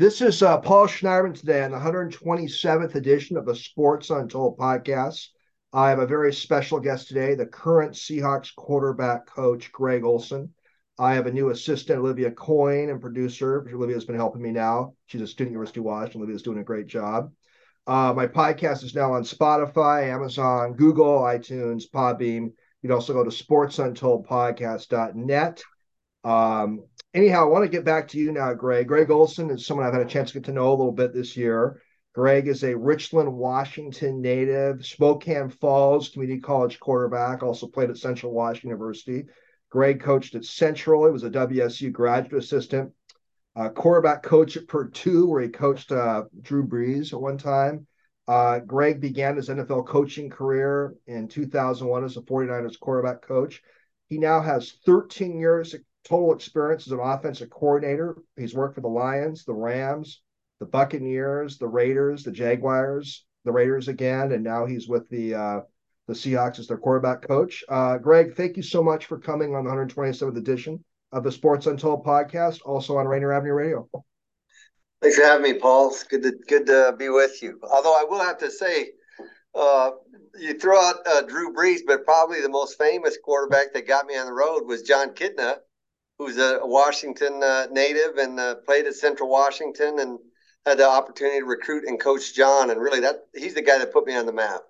This is uh, Paul Schneiderman today on the 127th edition of the Sports Untold podcast. I have a very special guest today, the current Seahawks quarterback coach, Greg Olson. I have a new assistant, Olivia Coyne, and producer. Olivia's been helping me now. She's a student at University of Washington. Olivia's doing a great job. Uh, my podcast is now on Spotify, Amazon, Google, iTunes, Podbean. You can also go to sportsuntoldpodcast.net. Um, anyhow, I want to get back to you now, Greg. Greg Olson is someone I've had a chance to get to know a little bit this year. Greg is a Richland, Washington native, Spokane Falls Community College quarterback, also played at Central Washington University. Greg coached at Central. He was a WSU graduate assistant, uh, quarterback coach at Purdue, where he coached uh, Drew Brees at one time. Uh, Greg began his NFL coaching career in 2001 as a 49ers quarterback coach. He now has 13 years total experience as an offensive coordinator. He's worked for the Lions, the Rams, the Buccaneers, the Raiders, the Jaguars, the Raiders again, and now he's with the uh, the Seahawks as their quarterback coach. Uh, Greg, thank you so much for coming on the 127th edition of the Sports Untold podcast, also on Rainier Avenue Radio. Thanks for having me, Paul. It's good to good to be with you. Although I will have to say, uh, you throw out uh, Drew Brees, but probably the most famous quarterback that got me on the road was Jon Kitna, who's a Washington uh, native and uh, played at Central Washington and had the opportunity to recruit and coach Jon. And really, that he's the guy that put me on the map.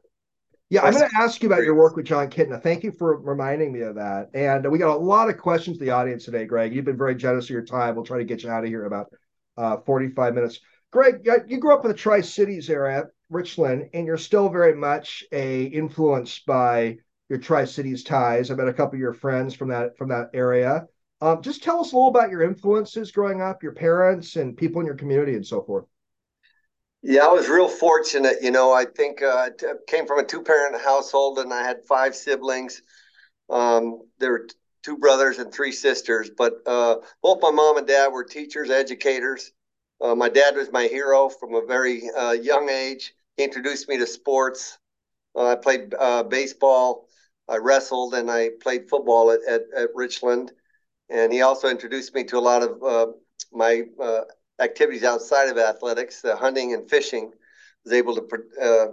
Yeah, I'm going to ask you about your work with Jon Kitna. Thank you for reminding me of that. And we got a lot of questions to the audience today, Greg. You've been very generous of your time. We'll try to get you out of here about uh, 45 minutes. Greg, you grew up in the Tri Cities area, Richland, and you're still very much a influenced by your Tri Cities ties. I met a couple of your friends from that from that area. Um, just tell us a little about your influences growing up, your parents, and people in your community, and so forth. Yeah, I was real fortunate. You know, I think uh, I came from a two parent household and I had five siblings. Um, there were two brothers and three sisters, but uh, both my mom and dad were teachers, educators. Uh, my dad was my hero from a very uh, young age. He introduced me to sports. Uh, I played uh, baseball, I wrestled, and I played football at, at, at Richland and he also introduced me to a lot of uh, my uh, activities outside of athletics, hunting and fishing. I Was able to uh,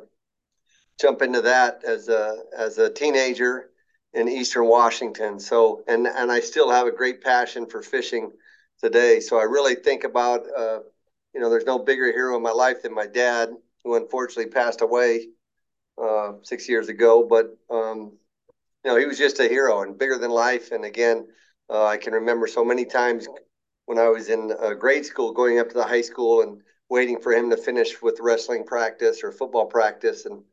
jump into that as a as a teenager in Eastern Washington. So, and and I still have a great passion for fishing today. So I really think about, uh, you know, there's no bigger hero in my life than my dad, who unfortunately passed away uh, six years ago. But um, you know, he was just a hero and bigger than life. And again uh, I can remember so many times when I was in uh, grade school, going up to the high school and waiting for him to finish with wrestling practice or football practice, and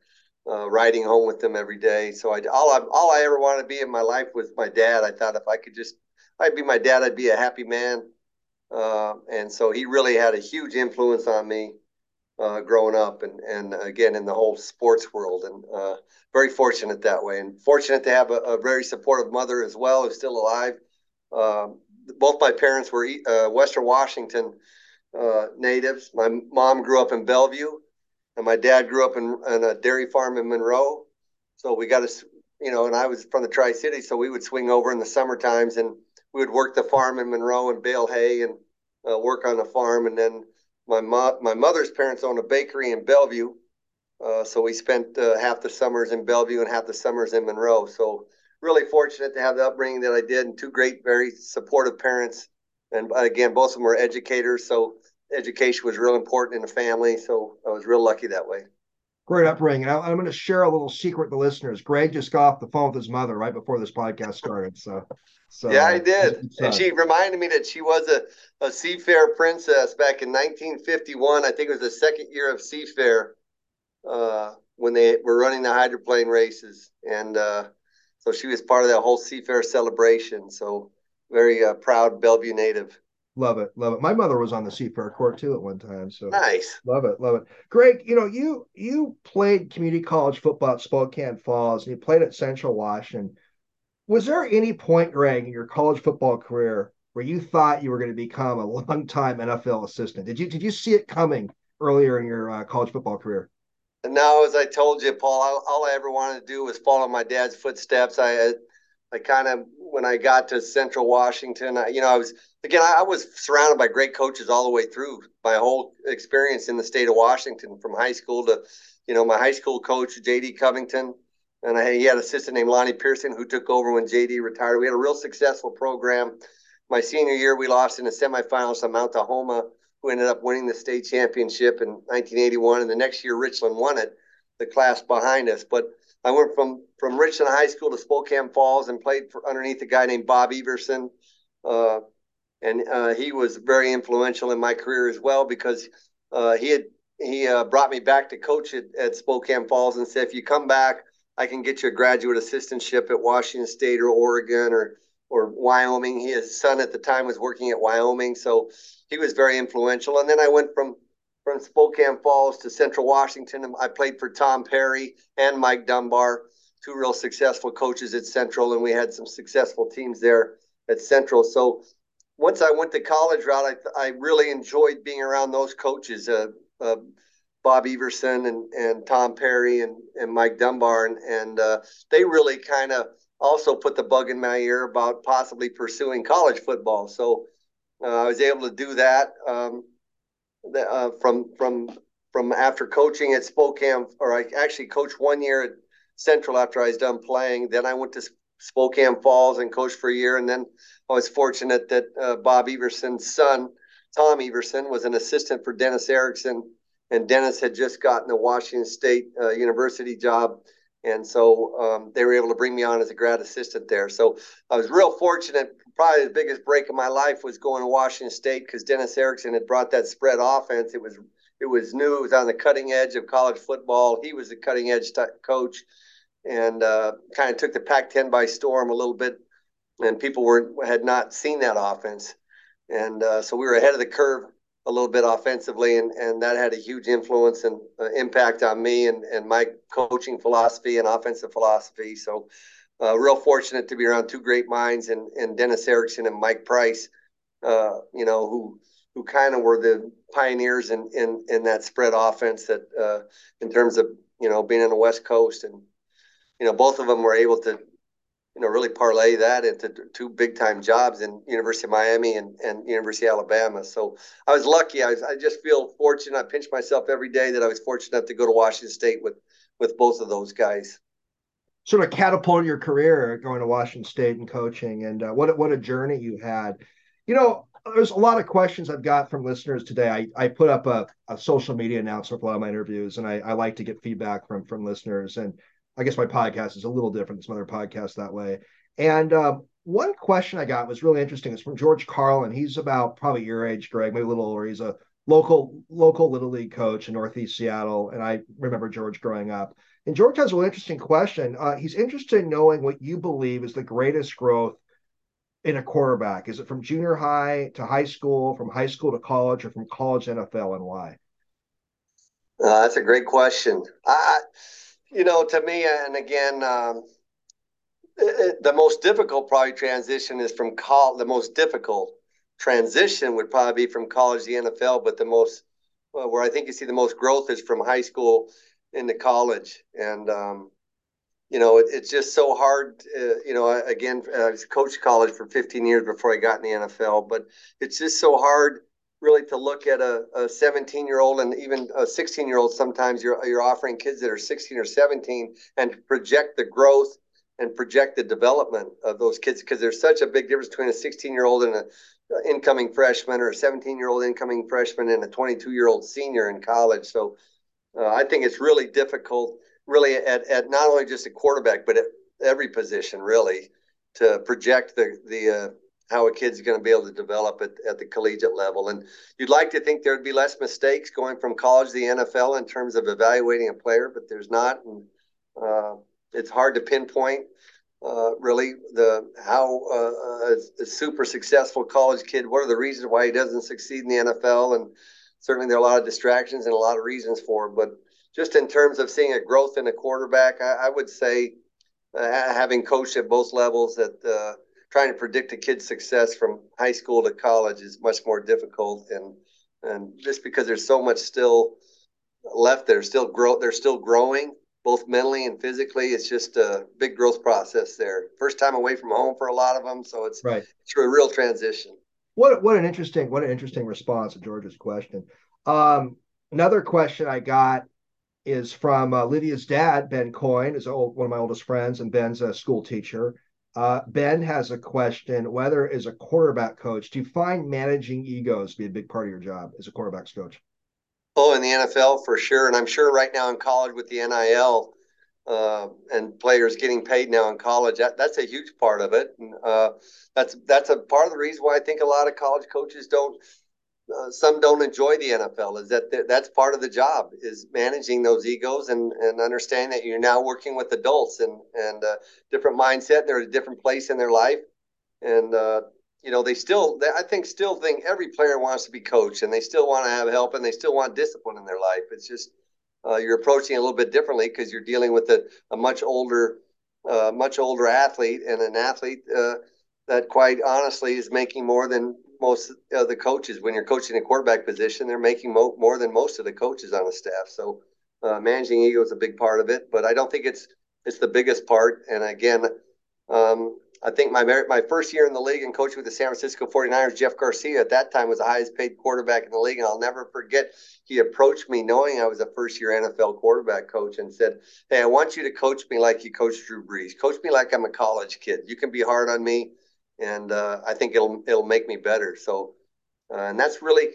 uh, riding home with him every day. So I all I all I ever wanted to be in my life was my dad. I thought if I could just I'd be my dad, I'd be a happy man. Uh, and so he really had a huge influence on me uh, growing up, and and again in the whole sports world, and uh, very fortunate that way, and fortunate to have a, a very supportive mother as well, who's still alive um, both my parents were uh, Western Washington uh, natives. My mom grew up in Bellevue, and my dad grew up in, in a dairy farm in Monroe. So we got to, you know, and I was from the Tri City, so we would swing over in the summer times, and we would work the farm in Monroe and bale hay and uh, work on the farm. And then my mo- my mother's parents owned a bakery in Bellevue, uh, so we spent uh, half the summers in Bellevue and half the summers in Monroe. So really fortunate to have the upbringing that I did and two great, very supportive parents. And again, both of them were educators. So education was real important in the family. So I was real lucky that way. Great upbringing. And I'm going to share a little secret with the listeners. Greg just got off the phone with his mother right before this podcast started. So, so yeah, I did. And she reminded me that she was a, a Seafair princess back in 1951. I think it was the second year of Seafair uh, when they were running the hydroplane races. And uh, so she was part of that whole Seafair celebration. So very uh, proud Bellevue native. Love it, love it. My mother was on the Seafair court too at one time. So nice. Love it, love it. Greg, you know you you played community college football at Spokane Falls, and you played at Central Washington. Was there any point, Greg, in your college football career where you thought you were going to become a long-time NFL assistant? Did you did you see it coming earlier in your uh, college football career? Now, as I told you, Paul, all, all, I ever wanted to do was follow my dad's footsteps. I uh, I kind of when I got to Central Washington, I, you know, I was again I, I, was surrounded by great coaches all the way through my whole experience in the state of Washington, from high school to, you know, my high school coach J.D. Covington, and I, he had a assistant named Lonnie Pearson who took over when J.D. retired. We had a real successful program. My senior year, we lost in the semifinals to Mount Tahoma, who ended up winning the state championship in 1981, and the next year Richland won it, the class behind us, but I went from from Richland High School to Spokane Falls and played for underneath a guy named Bob Everson, uh, and uh, he was very influential in my career as well because uh, he had he uh, brought me back to coach at, at Spokane Falls and said, if you come back, I can get you a graduate assistantship at Washington State or Oregon or or Wyoming. His son at the time was working at Wyoming, so he was very influential. And then I went from from Spokane Falls to Central Washington. I played for Tom Perry and Mike Dunbar, two real successful coaches at Central, and we had some successful teams there at Central. So once I went the college route, I, I really enjoyed being around those coaches, uh, uh, Bob Everson and, and Tom Perry and, and Mike Dunbar. And, and uh, they really kind of also put the bug in my ear about possibly pursuing college football. So I was able to do that. Um, uh, from from from after coaching at Spokane, or I actually coached one year at Central after I was done playing. Then I went to Spokane Falls and coached for a year, and then I was fortunate that uh, Bob Everson's son, Tom Everson, was an assistant for Dennis Erickson, and Dennis had just gotten a Washington State uh, University job. And so um, they were able to bring me on as a grad assistant there. So I was real fortunate probably the biggest break of my life was going to Washington State because Dennis Erickson had brought that spread offense. It was it was new. It was on the cutting edge of college football. He was the cutting edge t- coach, and uh, kind of took the Pac-10 by storm a little bit. And people were had not seen that offense, and uh, so we were ahead of the curve a little bit offensively, and, and that had a huge influence and uh, impact on me and, and my coaching philosophy and offensive philosophy. So uh, real fortunate to be around two great minds and, and Dennis Erickson and Mike Price, uh, you know, who who kind of were the pioneers in, in, in that spread offense that uh, in terms of, you know, being on the West Coast. And, you know, both of them were able to, you know, really parlay that into two big time jobs in University of Miami and, and University of Alabama. So I was lucky. I, was, I just feel fortunate. I pinch myself every day that I was fortunate enough to go to Washington State with, with both of those guys sort of catapult your career going to Washington State and coaching, and uh, what what a journey you had. You know, there's a lot of questions I've got from listeners today. I, I put up a, a social media announcement for a lot of my interviews, and I, I like to get feedback from from listeners. And I guess my podcast is a little different than some other podcasts that way. And uh, one question I got was really interesting. It's from George Carlin. He's about probably your age, Greg, maybe a little older. He's a local local little league coach in Northeast Seattle, and I remember George growing up. And George has a really interesting question. Uh, he's interested in knowing what you believe is the greatest growth in a quarterback. Is it from junior high to high school, from high school to college, or from college NFL, and why? Uh, that's a great question. I, you know, to me, and again, um, it, the most difficult probably transition is from college. The most difficult transition would probably be from college to the NFL, but the most well, where I think you see the most growth is from high school into college. And, um, you know, it, it's just so hard. Uh, you know, again, I coached college for 15 years before I got in the NFL, but it's just so hard really to look at a, a 17 year old and even a 16 year old. Sometimes you're, you're offering kids that are 16 or 17 and project the growth and project the development of those kids because there's such a big difference between a 16 year old and an incoming freshman or a 17 year old incoming freshman and a 22 year old senior in college. So uh, I think it's really difficult, really at, at not only just a quarterback, but at every position, really, to project the the uh, how a kid's going to be able to develop at, at the collegiate level. And you'd like to think there'd be less mistakes going from college to the NFL in terms of evaluating a player, but there's not. And uh, it's hard to pinpoint uh, really the how uh, a, a, super successful college kid. What are the reasons why he doesn't succeed in the NFL? And certainly there are a lot of distractions and a lot of reasons for him. But just in terms of seeing a growth in a quarterback, I, I would say uh, having coached at both levels that uh, trying to predict a kid's success from high school to college is much more difficult. And and just because there's so much still left there, still grow, they're still growing both mentally and physically. It's just a big growth process there. First time away from home for a lot of them, so it's right. It's a real transition. What what an interesting what an interesting response to George's question. Um, another question I got is from uh, Lydia's dad, Ben Coyne, is old, one of my oldest friends, and Ben's a school teacher. Uh, ben has a question: Whether as a quarterback coach, do you find managing egos to be a big part of your job as a quarterbacks coach? Oh, in the NFL for sure, and I'm sure right now in college with the NIL uh, and players getting paid now in college, that, that's a huge part of it. And, uh, that's that's a part of the reason why I think a lot of college coaches don't. Uh, some don't enjoy the NFL. Is that th- that's part of the job is managing those egos and and understanding that you're now working with adults and and uh, different mindset. They're a different place in their life, and uh, you know, they still, they, I think, still think every player wants to be coached and they still want to have help and they still want discipline in their life. It's just uh, you're approaching a little bit differently because you're dealing with a, a much older, uh, much older athlete and an athlete uh, that, quite honestly, is making more than most of the coaches. When you're coaching a quarterback position, they're making mo- more than most of the coaches on the staff. So uh, managing ego is a big part of it, but I don't think it's it's the biggest part. And again, um, I think my my first year in the league and coaching with the San Francisco 49ers, Jeff Garcia at that time was the highest paid quarterback in the league. And I'll never forget, he approached me knowing I was a first year NFL quarterback coach and said, Hey, I want you to coach me like you coached Drew Brees. Coach me like I'm a college kid. You can be hard on me, and uh, I think it'll it'll make me better. So, uh, and that's really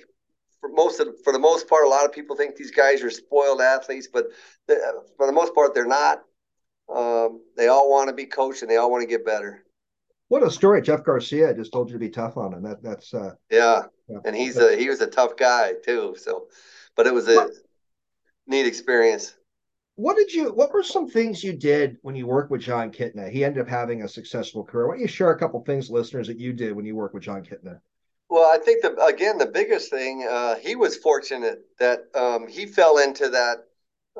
for most of for the most part, a lot of people think these guys are spoiled athletes, but the, for the most part, they're not. Um, they all want to be coached and they all want to get better. What a story! Jeff Garcia just told you to be tough on him. That that's uh, yeah. yeah. and he's a he was a tough guy too. So, but it was a what, neat experience. What did you? What were some things you did when you worked with Jon Kitna? He ended up having a successful career. Why don't you share a couple things, listeners, that you did when you worked with Jon Kitna? Well, I think the again the biggest thing uh, he was fortunate that um, he fell into that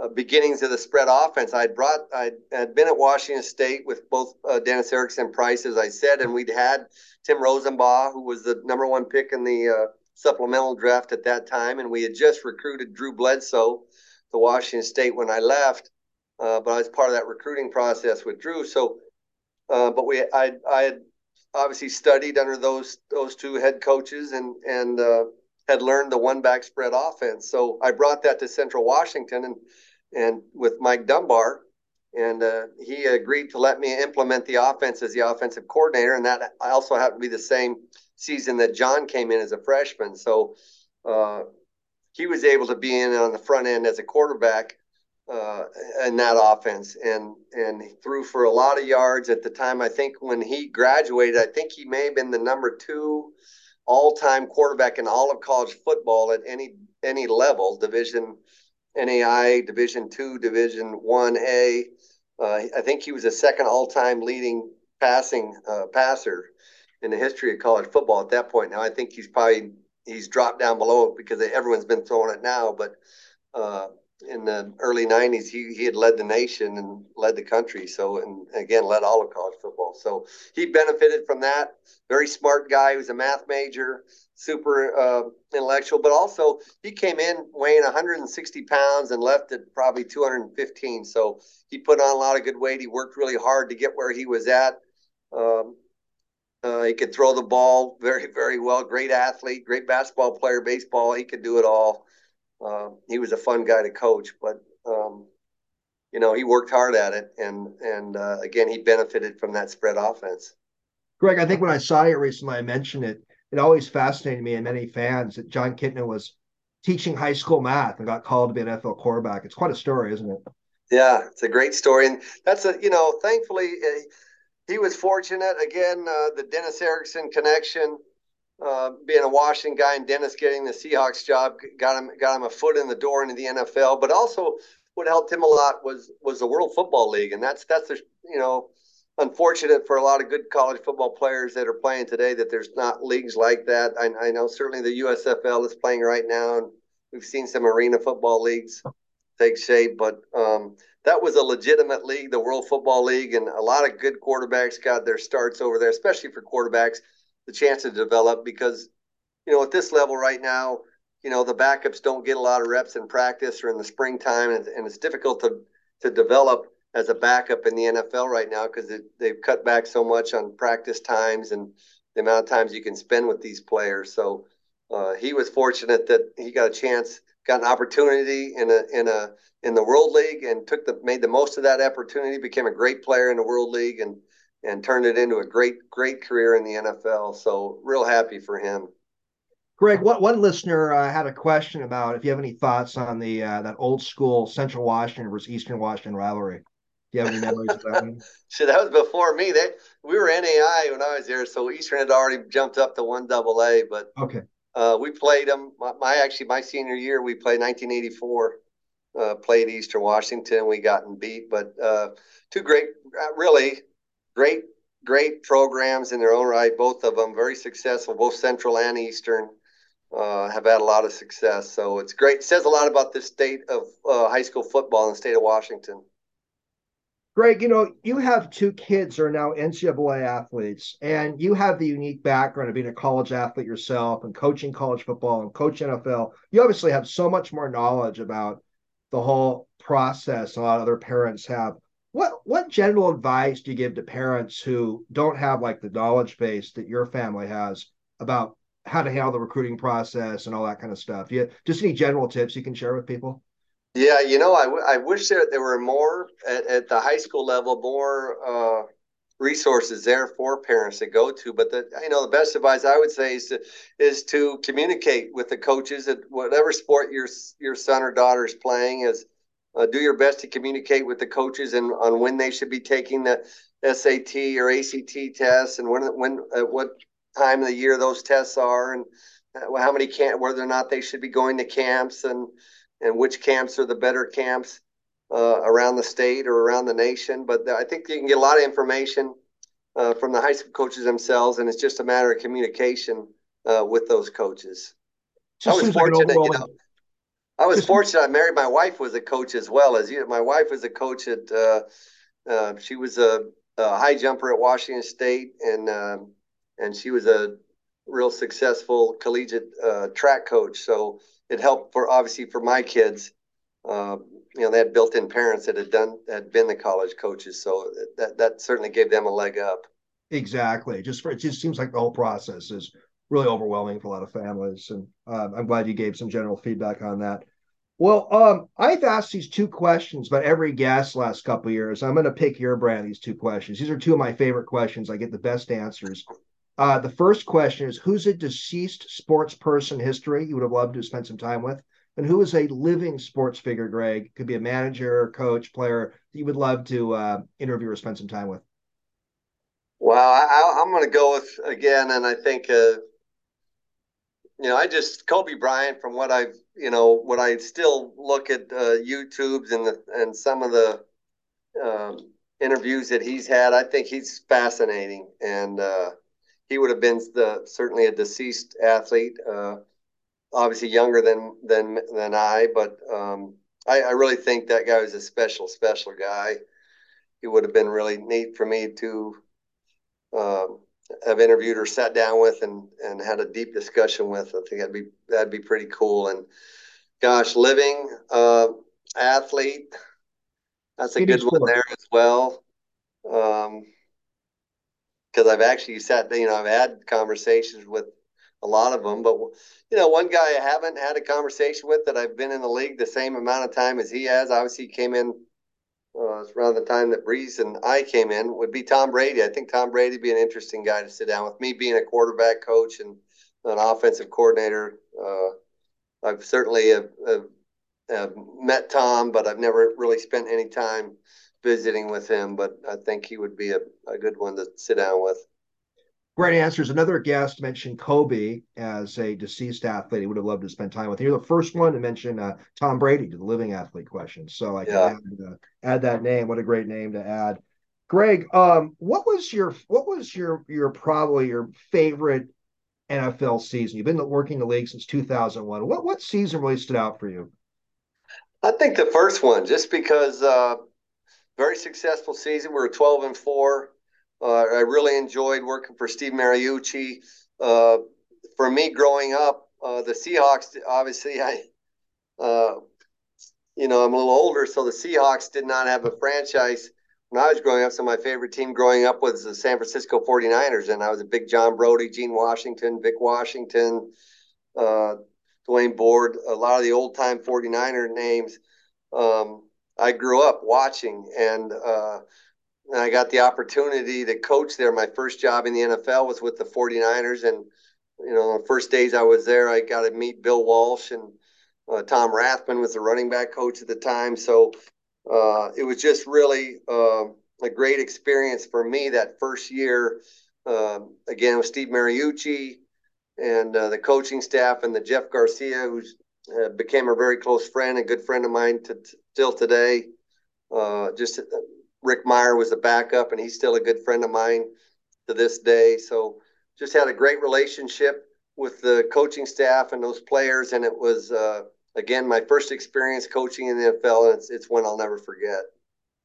uh, beginnings of the spread offense. I'd brought, I had been at Washington State with both uh, Dennis Erickson Price, as I said, and we'd had Timm Rosenbach, who was the number one pick in the uh, supplemental draft at that time, and we had just recruited Drew Bledsoe to Washington State when I left. Uh, but I was part of that recruiting process with Drew. So, uh, but we, I, I had obviously studied under those those two head coaches and and uh, had learned the one back spread offense. So I brought that to Central Washington and and with Mike Dunbar, and uh, he agreed to let me implement the offense as the offensive coordinator. And that also happened to be the same season that Jon came in as a freshman. So uh, he was able to be in on the front end as a quarterback uh, in that offense, and and threw for a lot of yards at the time. I think when he graduated, I think he may have been the number two all-time quarterback in all of college football at any any level, Division NAI Division Two, Division One A. Uh, I think he was the second all-time leading passing uh, passer in the history of college football at that point. Now I think he's probably he's dropped down below it because everyone's been throwing it now. But uh, in the early '90s, he he had led the nation and led the country. So and again led all of college football. So he benefited from that. Very smart guy. He was a math major super uh, intellectual, but also he came in weighing 160 pounds and left at probably 215. So he put on a lot of good weight. He worked really hard to get where he was at. Um, uh, he could throw the ball very, very well. Great athlete, great basketball player, baseball. He could do it all. Uh, he was a fun guy to coach, but um, you know he worked hard at it, and and uh, again he benefited from that spread offense. Greg, I think when I saw you recently, I mentioned it it always fascinated me and many fans that Jon Kitna was teaching high school math and got called to be an NFL quarterback. It's quite a story, isn't it? Yeah, it's a great story, and that's a you know, thankfully uh, he was fortunate. Again, uh, the Dennis Erickson connection, uh, being a Washington guy, and Dennis getting the Seahawks job got him got him a foot in the door into the NFL. But also, what helped him a lot was was the World Football League, and that's that's a you know unfortunate for a lot of good college football players that are playing today that there's not leagues like that. I, I know certainly the USFL is playing right now, and we've seen some arena football leagues take shape, but um, that was a legitimate league, the World Football League, and a lot of good quarterbacks got their starts over there, especially for quarterbacks, the chance to develop because, you know, at this level right now, you know, the backups don't get a lot of reps in practice or in the springtime, and, and it's difficult to to develop as a backup in the NFL right now because they've cut back so much on practice times and the amount of times you can spend with these players. So uh, he was fortunate that he got a chance, got an opportunity in a in a in the World League and took the made the most of that opportunity, became a great player in the World League and and turned it into a great great career in the NFL. So real happy for him. Greg, what one listener uh, had a question about if you have any thoughts on the uh, that old school Central Washington versus Eastern Washington rivalry. Do you have any memories of that one? so that was before me. They we were NAI when I was there, so Eastern had already jumped up to one double A. But okay, uh, we played them. My, my, actually my senior year, we played 1984. Uh, played Eastern Washington. We gotten beat, but uh, two great, uh, really great, great programs in their own right. Both of them very successful. Both Central and Eastern uh, have had a lot of success. So it's great. It says a lot about the state of uh, high school football in the state of Washington. Greg, you know, you have two kids who are now NCAA athletes, and you have the unique background of being a college athlete yourself and coaching college football and coach NFL. You obviously have so much more knowledge about the whole process a lot of other parents have. What what general advice do you give to parents who don't have like the knowledge base that your family has about how to handle the recruiting process and all that kind of stuff? Yeah, just any general tips you can share with people? Yeah, you know, I, w- I wish there, there were more at, at the high school level, more uh, resources there for parents to go to. But the you know the best advice I would say is to is to communicate with the coaches at whatever sport your your son or daughter is playing. Is uh, do your best to communicate with the coaches and on when they should be taking the SAT or ACT tests and when when at what time of the year those tests are and uh, how many camp whether or not they should be going to camps and and which camps are the better camps uh, around the state or around the nation. But I think you can get a lot of information uh, from the high school coaches themselves, and it's just a matter of communication uh, with those coaches. I was fortunate, like you know, I was fortunate. I married my wife was a coach as well as you. My wife was a coach at. Uh, uh, she was a, a, high jumper at Washington State, and um, and she was a real successful collegiate uh, track coach. So it helped for obviously for my kids. Uh, you know, they had built-in parents that had done had been the college coaches, so that that certainly gave them a leg up. Exactly. Just for it just seems like the whole process is really overwhelming for a lot of families, and uh, I'm glad you gave some general feedback on that. Well, um, I've asked these two questions about every guest last couple years. I'm going to pick your brand these two questions. These are two of my favorite questions. I get the best answers. Uh, the first question is Who's a deceased sports person history you would have loved to spend some time with? And who is a living sports figure, Greg? Could be a manager, coach, player that you would love to uh, interview or spend some time with? Well, I, am going to go with again, and I think, uh, you know, I just Kobe Bryant from what I've, you know, what I still look at uh, YouTube's and the and some of the um, interviews that he's had. I think he's fascinating, and uh, he would have been the certainly a deceased athlete, uh, obviously younger than than than I, but um, I, I, really think that guy was a special special guy. He would have been really neat for me to um, have interviewed or sat down with and and had a deep discussion with. I think that'd be that'd be pretty cool. And gosh, living uh, athlete, that's a good one there as well. Um, because I've actually sat, you know, I've had conversations with a lot of them, but you know, one guy I haven't had a conversation with that I've been in the league the same amount of time as he has. Obviously, he came in uh, around the time that Brees and I came in. Would be Tom Brady. I think Tom Brady would be an interesting guy to sit down with. Me being a quarterback coach and an offensive coordinator, uh, I've certainly have, have, have met Tom, but I've never really spent any time visiting with him, but I think he would be a, a good one to sit down with. Great answers. Another guest mentioned Kobe as a deceased athlete. He would have loved to spend time with. You're the first one to mention uh, Tom Brady to the living athlete question. So I can add, uh, add, that name. What a great name to add. Greg, um, what was your what was your your probably your favorite NFL season? You've been working the league since 2001. What what season really stood out for you? I think the first one, just because uh, very successful season. We were 12 and four. Uh, I really enjoyed working for Steve Mariucci. Uh, for me, growing up, uh, the Seahawks, obviously, I, you know, I'm a little older, so the Seahawks did not have a franchise when I was growing up. So my favorite team growing up was the San Francisco 49ers, and I was a big John Brodie, Gene Washington, Vic Washington, uh, Dwaine Board, a lot of the old time 49er names. Um, I grew up watching, and uh, I got the opportunity to coach there. My first job in the NFL was with the 49ers, and you know, the first days I was there, I got to meet Bill Walsh and uh, Tom Rathman was the running back coach at the time. So uh, it was just really uh, a great experience for me that first year. Um, again, with Steve Mariucci and uh, the coaching staff and the Jeff Garcia, who uh, became a very close friend, a good friend of mine to, still today. Uh, just Rick Mirer was a backup, and he's still a good friend of mine to this day. So just had a great relationship with the coaching staff and those players, and it was uh, again my first experience coaching in the NFL, and it's, it's one I'll never forget.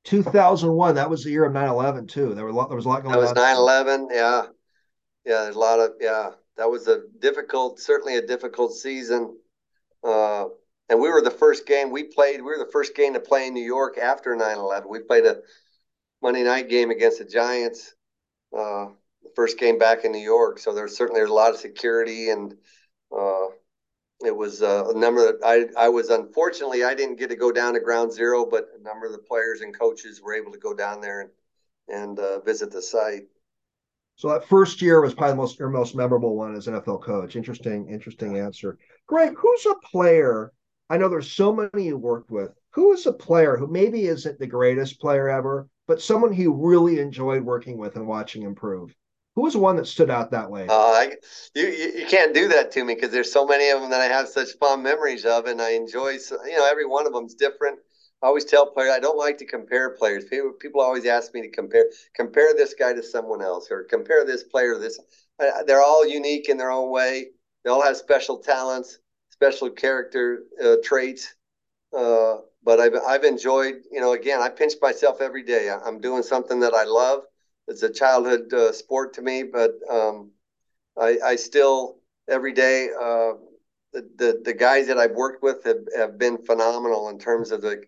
2001, that was the year of 9/11 too. There were a lot, there was a lot going on. That was 9/11, yeah, yeah. There's a lot of yeah. That was a difficult, certainly a difficult season. Uh, and we were the first game we played. We were the first game to play in New York after 9/11. We played a Monday night game against the Giants. Uh, the first game back in New York, so there's certainly there's a lot of security and uh, it was uh, a number that I, I was unfortunately I didn't get to go down to ground zero, but a number of the players and coaches were able to go down there and and uh, visit the site. So that first year was probably the most your most memorable one as an NFL coach. Interesting, interesting answer. Greg, who's a player? I know there's so many you worked with. Who is a player who maybe isn't the greatest player ever, but someone he really enjoyed working with and watching improve? Who was one that stood out that way? Uh, I, you, you can't do that to me because there's so many of them that I have such fond memories of, and I enjoy. You know, every one of them's different. I always tell players I don't like to compare players. People, people always ask me to compare compare this guy to someone else or compare this player to this. they're all unique in their own way. They all have special talents, special character uh, traits. Uh, but I've I've enjoyed. You know, again, I pinch myself every day. I'm doing something that I love it's a childhood uh, sport to me, but um, I, I, still every day uh, the, the, the guys that I've worked with have, have been phenomenal in terms of the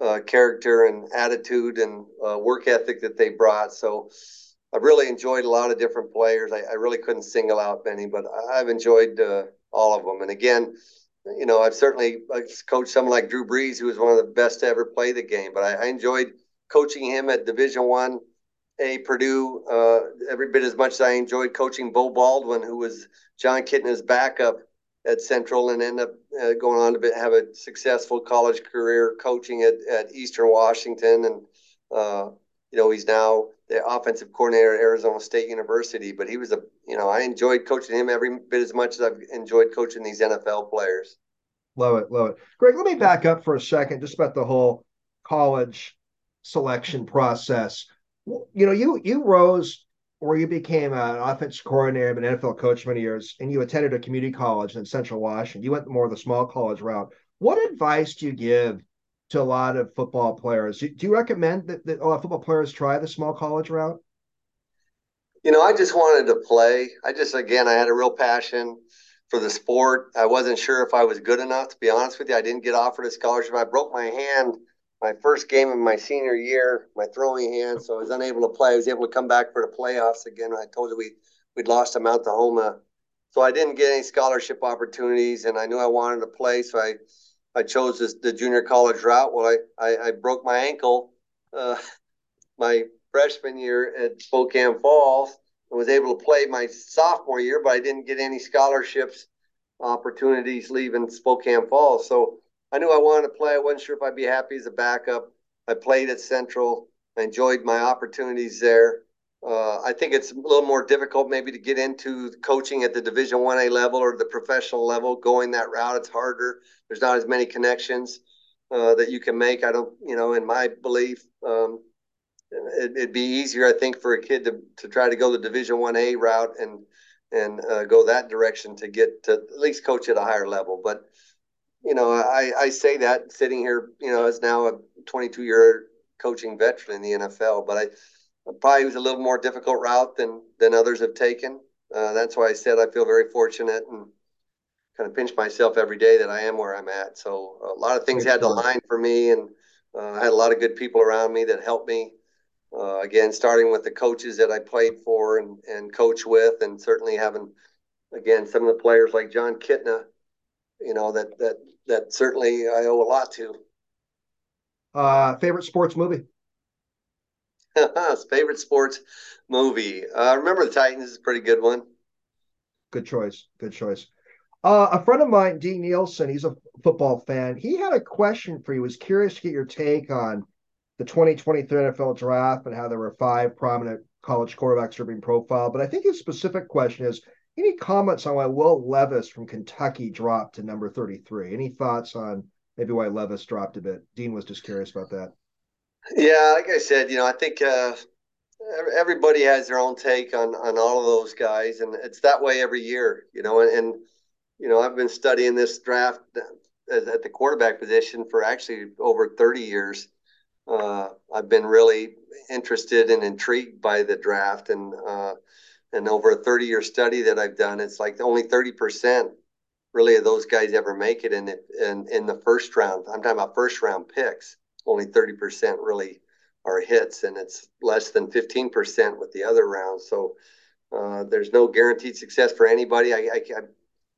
uh, character and attitude and uh, work ethic that they brought. So I've really enjoyed a lot of different players. I, I really couldn't single out many, but I've enjoyed uh, all of them. And again, you know, I've certainly coached someone like Drew Brees, who was one of the best to ever play the game. But I, I enjoyed coaching him at Division One a Purdue uh, every bit as much as I enjoyed coaching Beau Baldwin, who was Jon Kitna's backup at Central and ended up uh, going on to have a successful college career coaching at, at Eastern Washington. And, uh, you know, he's now the offensive coordinator at Arizona State University. But he was a, you know, I enjoyed coaching him every bit as much as I've enjoyed coaching these NFL players. Love it. Love it. Greg, let me back up for a second just about the whole college selection process you know, you you rose or you became an offensive coordinator, an NFL coach many years, and you attended a community college in Central Washington. You went more of the small college route. What advice do you give to a lot of football players? Do you recommend that, that a lot of football players try the small college route? You know, I just wanted to play. I just, again, I had a real passion for the sport. I wasn't sure if I was good enough, to be honest with you. I didn't get offered a scholarship. I broke my hand my first game of my senior year, my throwing hand, so I was unable to play. I was able to come back for the playoffs again. I told you we we'd lost to Mount Tahoma, so I didn't get any scholarship opportunities, and I knew I wanted to play, so I I chose this, the junior college route. Well, I I, I broke my ankle uh, my freshman year at Spokane Falls and was able to play my sophomore year, but I didn't get any scholarships opportunities leaving Spokane Falls, so I knew I wanted to play. I wasn't sure if I'd be happy as a backup. I played at Central. I enjoyed my opportunities there. Uh, I think it's a little more difficult maybe to get into coaching at the Division One A level or the professional level. Going that route, it's harder. There's not as many connections uh, that you can make. I don't, you know, in my belief, um, it, would be easier, I think, for a kid to, to try to go the Division One A route and and uh, go that direction to get to at least coach at a higher level. But you know, I, I say that sitting here, you know, as now a 22 year coaching veteran in the NFL, but I probably was a little more difficult route than than others have taken. Uh, that's why I said I feel very fortunate and kind of pinch myself every day that I am where I'm at. So a lot of things had to line for me, and uh, I had a lot of good people around me that helped me. Uh, again, starting with the coaches that I played for and, and coach with, and certainly having, again, some of the players like Jon Kitna, you know, that that that certainly I owe a lot to. Uh, favorite sports movie? favorite sports movie. Uh, remember the Titans is a pretty good one. Good choice. Good choice. Uh, a friend of mine, Dean Nielsen, he's a football fan. He had a question for you. He was curious to get your take on the 2023 NFL draft and how there were five prominent college quarterbacks are being profiled. But I think his specific question is any comments on why Will Levis from Kentucky dropped to number 33? Any thoughts on maybe why Levis dropped a bit? Dean was just curious about that. Yeah, like I said, you know, I think uh, everybody has their own take on on all of those guys, and it's that way every year, you know. And, and you know, I've been studying this draft at the quarterback position for actually over 30 years. Uh, I've been really interested and intrigued by the draft, and uh, and over a 30 year study that I've done, it's like only 30 percent really of those guys ever make it in it in, in the first round. I'm talking about first round picks only 30% really are hits, and it's less than 15% with the other rounds. So uh, there's no guaranteed success for anybody. I, I, I,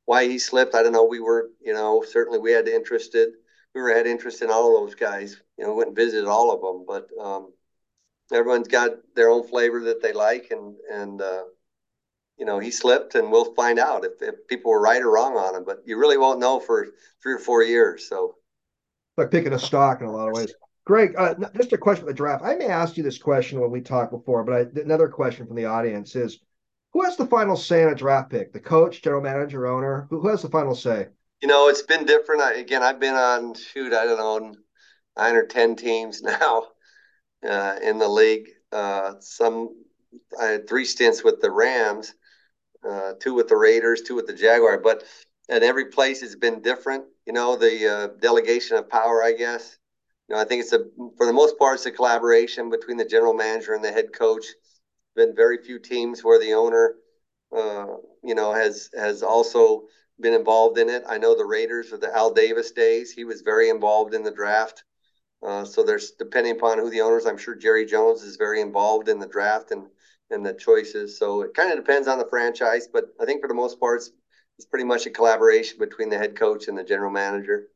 why he slipped, I don't know. We were, you know, certainly we had interested. We were had interest in all of those guys. You know, went and visited all of them, but um, everyone's got their own flavor that they like, and and uh, you know he slipped, and we'll find out if, if people were right or wrong on him. But you really won't know for three or four years. So like picking a stock in a lot of ways. Greg, uh, just a question for the draft. I may ask you this question when we talked before, but I, another question from the audience is who has the final say on a draft pick? The coach, general manager, owner? Who, who has the final say? You know, it's been different. I, again, I've been on, shoot, I don't know, nine or 10 teams now uh, in the league. Uh, some, I had three stints with the Rams, uh, two with the Raiders, two with the Jaguar, but at every place it's been different. You know, the uh, delegation of power, I guess you know, I think it's a for the most part it's a collaboration between the general manager and the head coach. Been very few teams where the owner, uh, you know, has has also been involved in it. I know the Raiders of the Al Davis days. He was very involved in the draft. Uh, so there's depending upon who the owners. I'm sure Jerry Jones is very involved in the draft and and the choices. So it kind of depends on the franchise, but I think for the most part, it's, it's pretty much a collaboration between the head coach and the general manager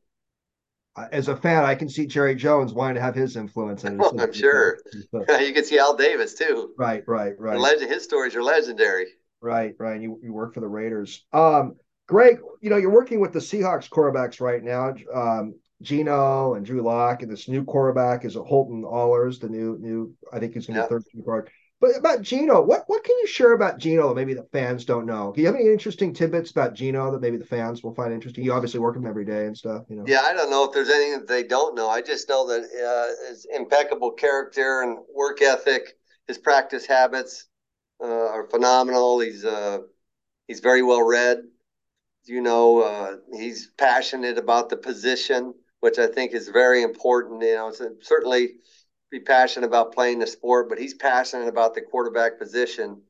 as a fan, I can see Jerry Jones wanting to have his influence. In oh, I'm sure. you can see Al Davis too. Right, right, right. legend, his stories are legendary. Right, right. You you work for the Raiders. Um, Greg, you know you're working with the Seahawks quarterbacks right now. Um, Geno and Drew Lock, and this new quarterback is Holton Ahlers, the new new. I think he's going to be third quarterback. But about Geno, what what can you share about Geno that maybe the fans don't know? Do you have any interesting tidbits about Geno that maybe the fans will find interesting? You obviously work with him every day and stuff, you know. Yeah, I don't know if there's anything that they don't know. I just know that uh, his impeccable character and work ethic, his practice habits uh, are phenomenal. He's uh, he's very well read. You know, uh, he's passionate about the position, which I think is very important. You know, so certainly be passionate about playing the sport, but he's passionate about the quarterback position,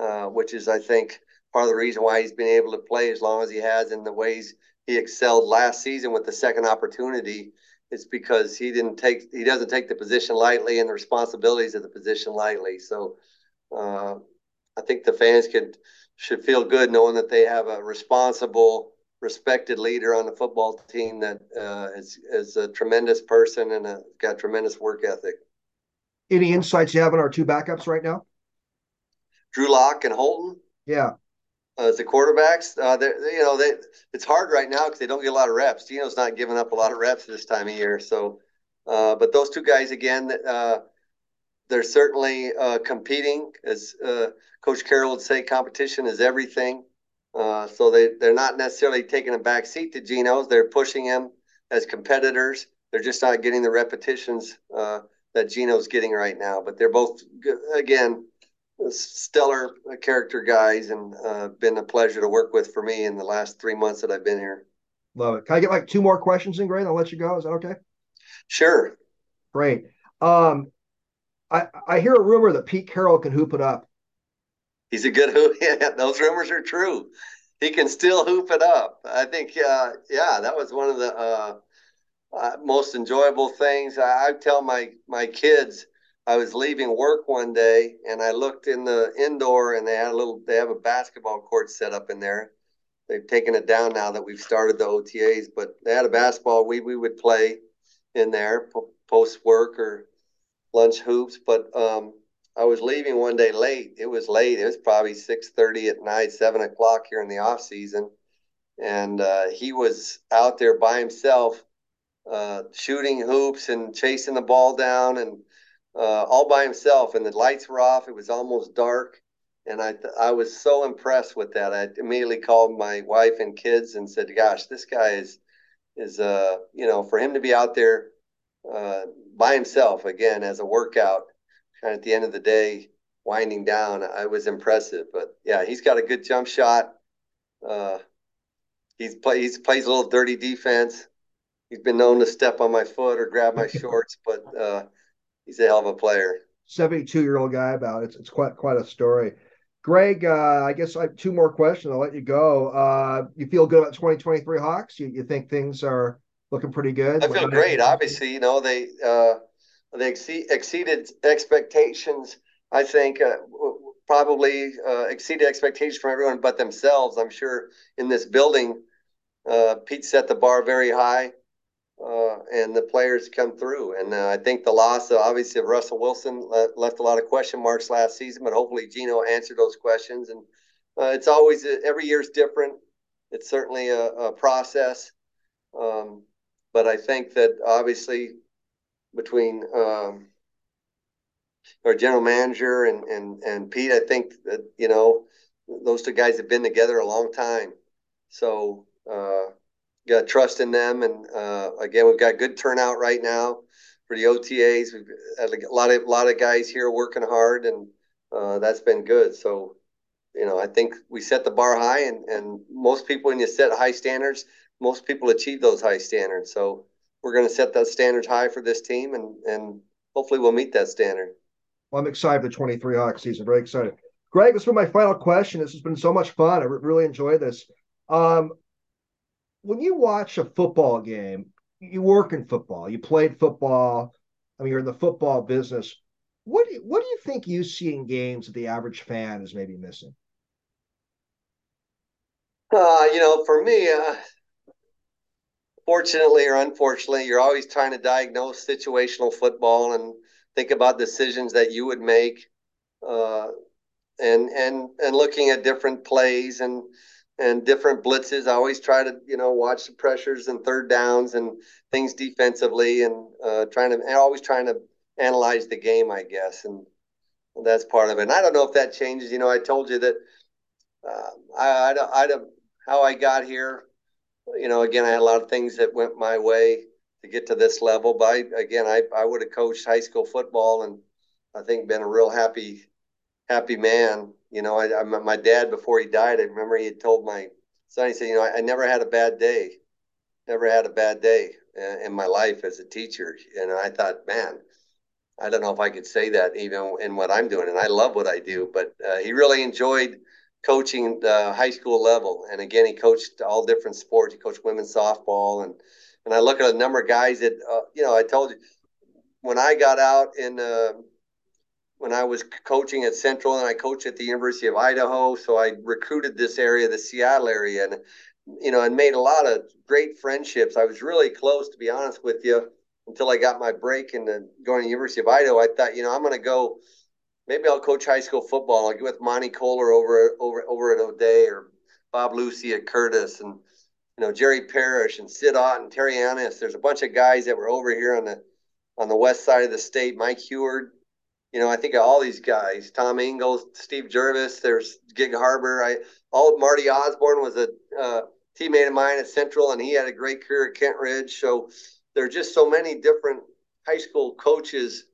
uh, which is, I think, part of the reason why he's been able to play as long as he has in the ways he excelled last season with the second opportunity. It's because he didn't take he doesn't take the position lightly and the responsibilities of the position lightly. So uh, I think the fans could should feel good knowing that they have a responsible respected leader on the football team that uh, is is a tremendous person and a, got tremendous work ethic. Any insights you have on our two backups right now? Drew Lock and Holton. Yeah. Uh, as the quarterbacks, uh, they, you know, they it's hard right now because they don't get a lot of reps. Geno's not giving up a lot of reps this time of year. So, uh, but those two guys again, uh, they're certainly uh, competing. As uh, Coach Carroll would say, competition is everything. Uh, so they, they're not necessarily taking a back seat to Geno's. They're pushing him as competitors. They're just not getting the repetitions uh, that Geno's getting right now. But they're both, again, stellar character guys and uh, been a pleasure to work with for me in the last three months that I've been here. Love it. Can I get like two more questions in, Gray? I'll let you go. Is that okay? Sure. Great. Um, I, I hear a rumor that Pete Carroll can hoop it up he's a good hoop. Yeah, those rumors are true. he can still hoop it up. I think, uh, yeah, that was one of the uh, uh, most enjoyable things. I, I, tell my my kids, I was leaving work one day and I looked in the indoor and they had a little, they have a basketball court set up in there. They've taken it down now that we've started the OTAs, but they had a basketball. We we would play in there post work or lunch hoops, but um, I was leaving one day late. It was late. It was probably six thirty at night, seven o'clock here in the off season, and uh, he was out there by himself, uh, shooting hoops and chasing the ball down, and uh, all by himself. And the lights were off. It was almost dark, and I I was so impressed with that. I immediately called my wife and kids and said, "Gosh, this guy is is uh you know for him to be out there uh, by himself again as a workout." Kind of at the end of the day, winding down, I was impressive. But yeah, he's got a good jump shot. Uh, he's play he's plays a little dirty defense. He's been known to step on my foot or grab my shorts, but uh, he's a hell of a player. Seventy-two year old guy about. It's, it's quite quite a story. Greg, uh, I guess I have two more questions. I'll let you go. Uh, you feel good about 2023 Hawks? You, you think things are looking pretty good? I feel great. Obviously, you know they uh, they exceed, exceeded expectations. I think uh, probably uh, exceeded expectations from everyone but themselves. I'm sure in this building, uh, Pete set the bar very high, uh, and the players come through. And uh, I think the loss, of, obviously, of Russell Wilson left a lot of question marks last season, but hopefully Geno answered those questions. And uh, it's always every year is different. It's certainly a, a process. Um, but I think that obviously between um, our general manager and, and, and Pete. I think that, you know, those two guys have been together a long time. So, uh, got trust in them. And, uh, again, we've got good turnout right now for the OTAs. We've had a lot of, a lot of guys here working hard and, uh, that's been good. So, you know, I think we set the bar high and, and most people, when you set high standards, most people achieve those high standards. So, we're going to set that standards high for this team, and and hopefully we'll meet that standard. Well, I'm excited for the 23 Hawk season. Very excited. Greg, this is my final question. This has been so much fun. I really enjoyed this. Um, when you watch a football game, you work in football, you played football. I mean, you're in the football business. What do you, what do you think you see in games that the average fan is maybe missing? Uh, you know, for me, uh, fortunately or unfortunately, you're always trying to diagnose situational football and think about decisions that you would make, uh, and and and looking at different plays and and different blitzes. I always try to you know watch the pressures and third downs and things defensively, and uh, trying to and always trying to analyze the game, I guess, and that's part of it. And I don't know if that changes. You know, I told you that uh, I, I, I how I got here you know, again, I had a lot of things that went my way to get to this level. But I, again, I, I would have coached high school football and I think been a real happy, happy man. You know, I, I my dad before he died, I remember he had told my son, he said, you know, I, I never had a bad day, never had a bad day in my life as a teacher. And I thought, man, I don't know if I could say that even in what I'm doing. And I love what I do, but uh, he really enjoyed coaching the high school level. And again, he coached all different sports. He coached women's softball, and and I look at a number of guys that uh, you know. I told you when I got out in uh, when I was coaching at Central, and I coached at the University of Idaho, so I recruited this area, the Seattle area, and you know, and made a lot of great friendships. I was really close, to be honest with you, until I got my break the, going to the University of Idaho. I thought, you know, I'm going to go maybe I'll coach high school football. I'll get with Monte Kohler over over over at O'Dea or Bob Lucy at Curtis and you know Jerry Parrish and Sid Otton Terry Annis. There's a bunch of guys that were over here on the on the west side of the state. Mike Heward. You know, I think of all these guys. Tom Ingles, Steve Jervis. There's Gig Harbor. I all Marty Osborne was a uh, teammate of mine at Central, and he had a great career at Kentridge. So there are just so many different high school coaches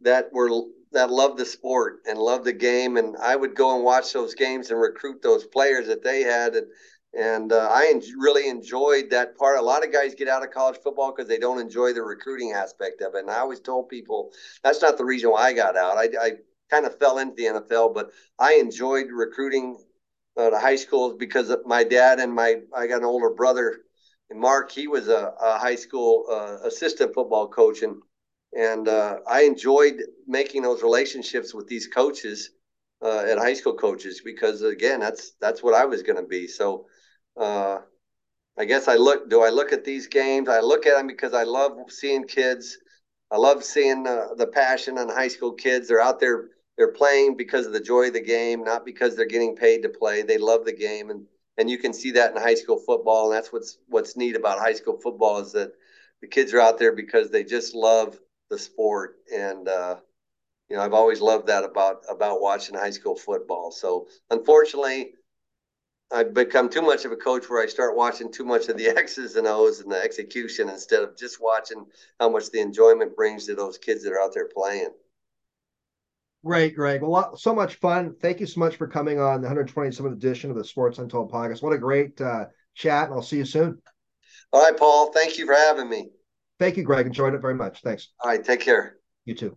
that were that love the sport and love the game, and I would go and watch those games and recruit those players that they had, and and uh, I en- really enjoyed that part. A lot of guys get out of college football because they don't enjoy the recruiting aspect of it, and I always told people that's not the reason why I got out. I, I kind of fell into the NFL, but I enjoyed recruiting uh, to high schools because my dad and my I got an older brother, Mark. He was a, a high school uh, assistant football coach, and and uh, I enjoyed making those relationships with these coaches uh, at high school coaches because again, that's that's what I was going to be. So. Uh, I guess I look. Do I look at these games? I look at them because I love seeing kids. I love seeing uh, the passion on high school kids. They're out there they're playing because of the joy of the game, not because they're getting paid to play. They love the game, and and you can see that in high school football. And that's what's what's neat about high school football is that the kids are out there because they just love the sport. And uh, you know, I've always loved that about about watching high school football. So unfortunately. I've become too much of a coach where I start watching too much of the X's and O's and the execution instead of just watching how much the enjoyment brings to those kids that are out there playing. Great, Greg. Well, so much fun. Thank you so much for coming on the 127th edition of the Sports Untold podcast. What a great uh, chat, and I'll see you soon. All right, Paul. Thank you for having me. Thank you, Greg. Enjoyed it very much. Thanks. All right. Take care. You too.